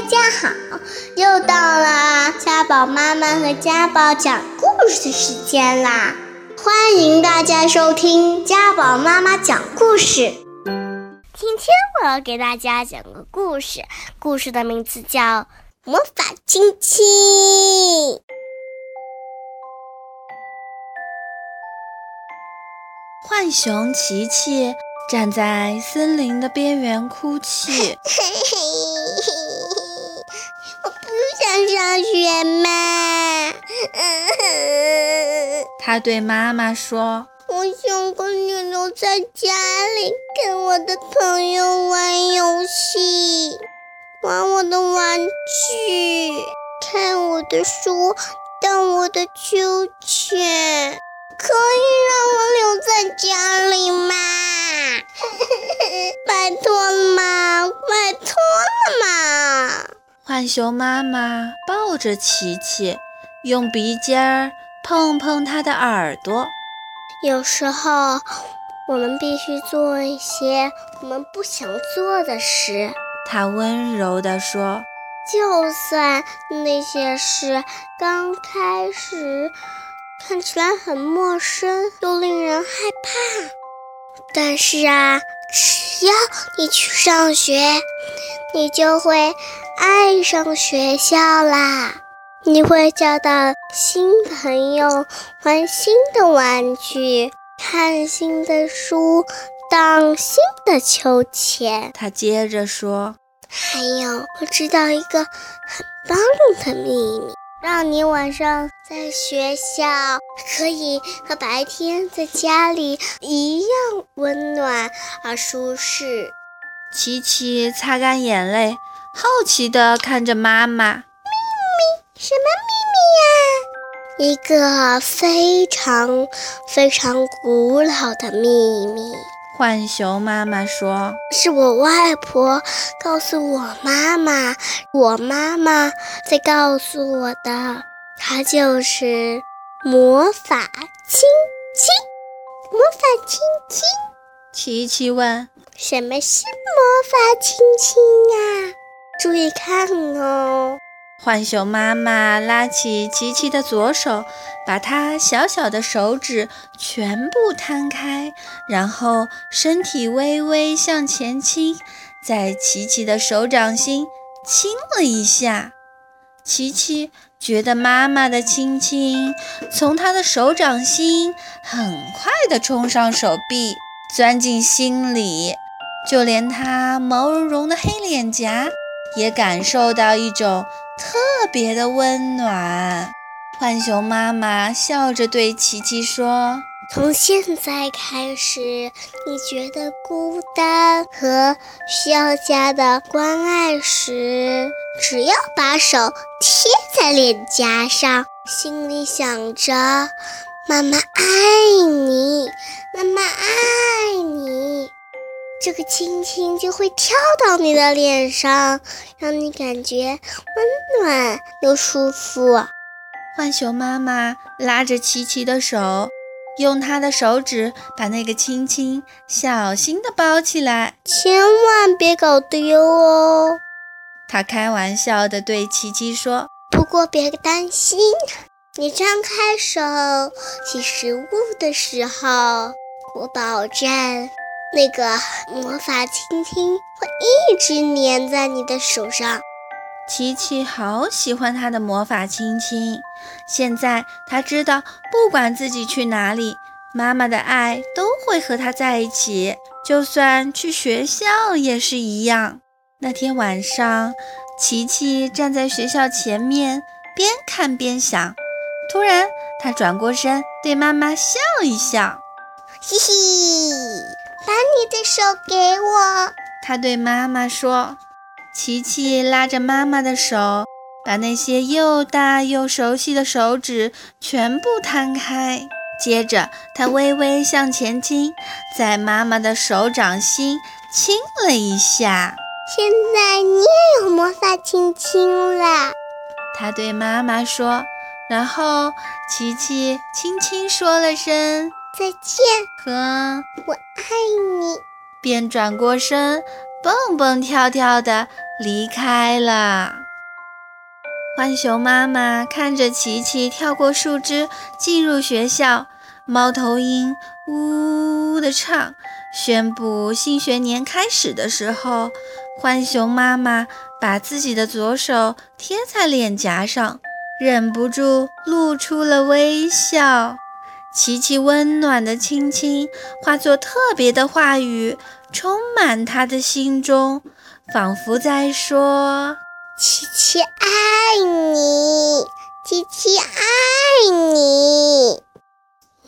大家好，又到了家宝妈妈和家宝讲故事时间啦！欢迎大家收听家宝妈妈讲故事。今天我要给大家讲个故事，故事的名字叫《魔法亲亲》。浣熊琪琪站在森林的边缘哭泣。上学吗！他对妈妈说：“我想跟你留在家里，跟我的朋友玩游戏，玩我的玩具，看我的书，荡我的秋千。”可以让我留在家里吗？浣熊妈妈抱着琪琪，用鼻尖儿碰碰它的耳朵。有时候，我们必须做一些我们不想做的事。她温柔地说：“就算那些事刚开始……”看起来很陌生又令人害怕，但是啊，只要你去上学，你就会爱上学校啦。你会交到新朋友，玩新的玩具，看新的书，荡新的秋千。他接着说：“还有，我知道一个很棒的秘密。”让你晚上在学校可以和白天在家里一样温暖而舒适。琪琪擦干眼泪，好奇地看着妈妈。秘密？什么秘密呀？一个非常非常古老的秘密。浣熊妈妈说：“是我外婆告诉我妈妈，我妈妈在告诉我的。她就是魔法亲亲，魔法亲亲。”琪琪问：“什么是魔法亲亲呀？”注意看哦。浣熊妈妈拉起琪琪的左手，把它小小的手指全部摊开，然后身体微微向前倾，在琪琪的手掌心亲了一下。琪琪觉得妈妈的亲亲从他的手掌心很快地冲上手臂，钻进心里，就连他毛茸茸的黑脸颊也感受到一种。特别的温暖，浣熊妈妈笑着对琪琪说：“从现在开始，你觉得孤单和需要家的关爱时，只要把手贴在脸颊上，心里想着‘妈妈爱你，妈妈爱你’。”这个亲亲就会跳到你的脸上，让你感觉温暖又舒服。浣熊妈妈拉着琪琪的手，用她的手指把那个亲亲小心地包起来，千万别搞丢哦。她开玩笑地对琪琪说：“不过别担心，你张开手取食物的时候，我保证。”那个魔法亲亲会一直粘在你的手上。琪琪好喜欢他的魔法亲亲。现在他知道，不管自己去哪里，妈妈的爱都会和他在一起，就算去学校也是一样。那天晚上，琪琪站在学校前面，边看边想。突然，他转过身，对妈妈笑一笑，嘻嘻。把你的手给我，他对妈妈说。琪琪拉着妈妈的手，把那些又大又熟悉的手指全部摊开。接着，他微微向前倾，在妈妈的手掌心亲了一下。现在你也有魔法亲亲了，他对妈妈说。然后，琪琪轻轻说了声。再见，和我爱你。便转过身，蹦蹦跳跳地离开了。浣熊妈妈看着琪琪跳过树枝进入学校，猫头鹰呜呜地唱，宣布新学年开始的时候，浣熊妈妈把自己的左手贴在脸颊上，忍不住露出了微笑。琪琪温暖的亲亲化作特别的话语，充满他的心中，仿佛在说：“琪琪爱你，琪琪爱你，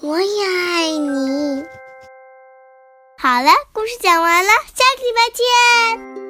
我也爱你。”好了，故事讲完了，下个礼拜见。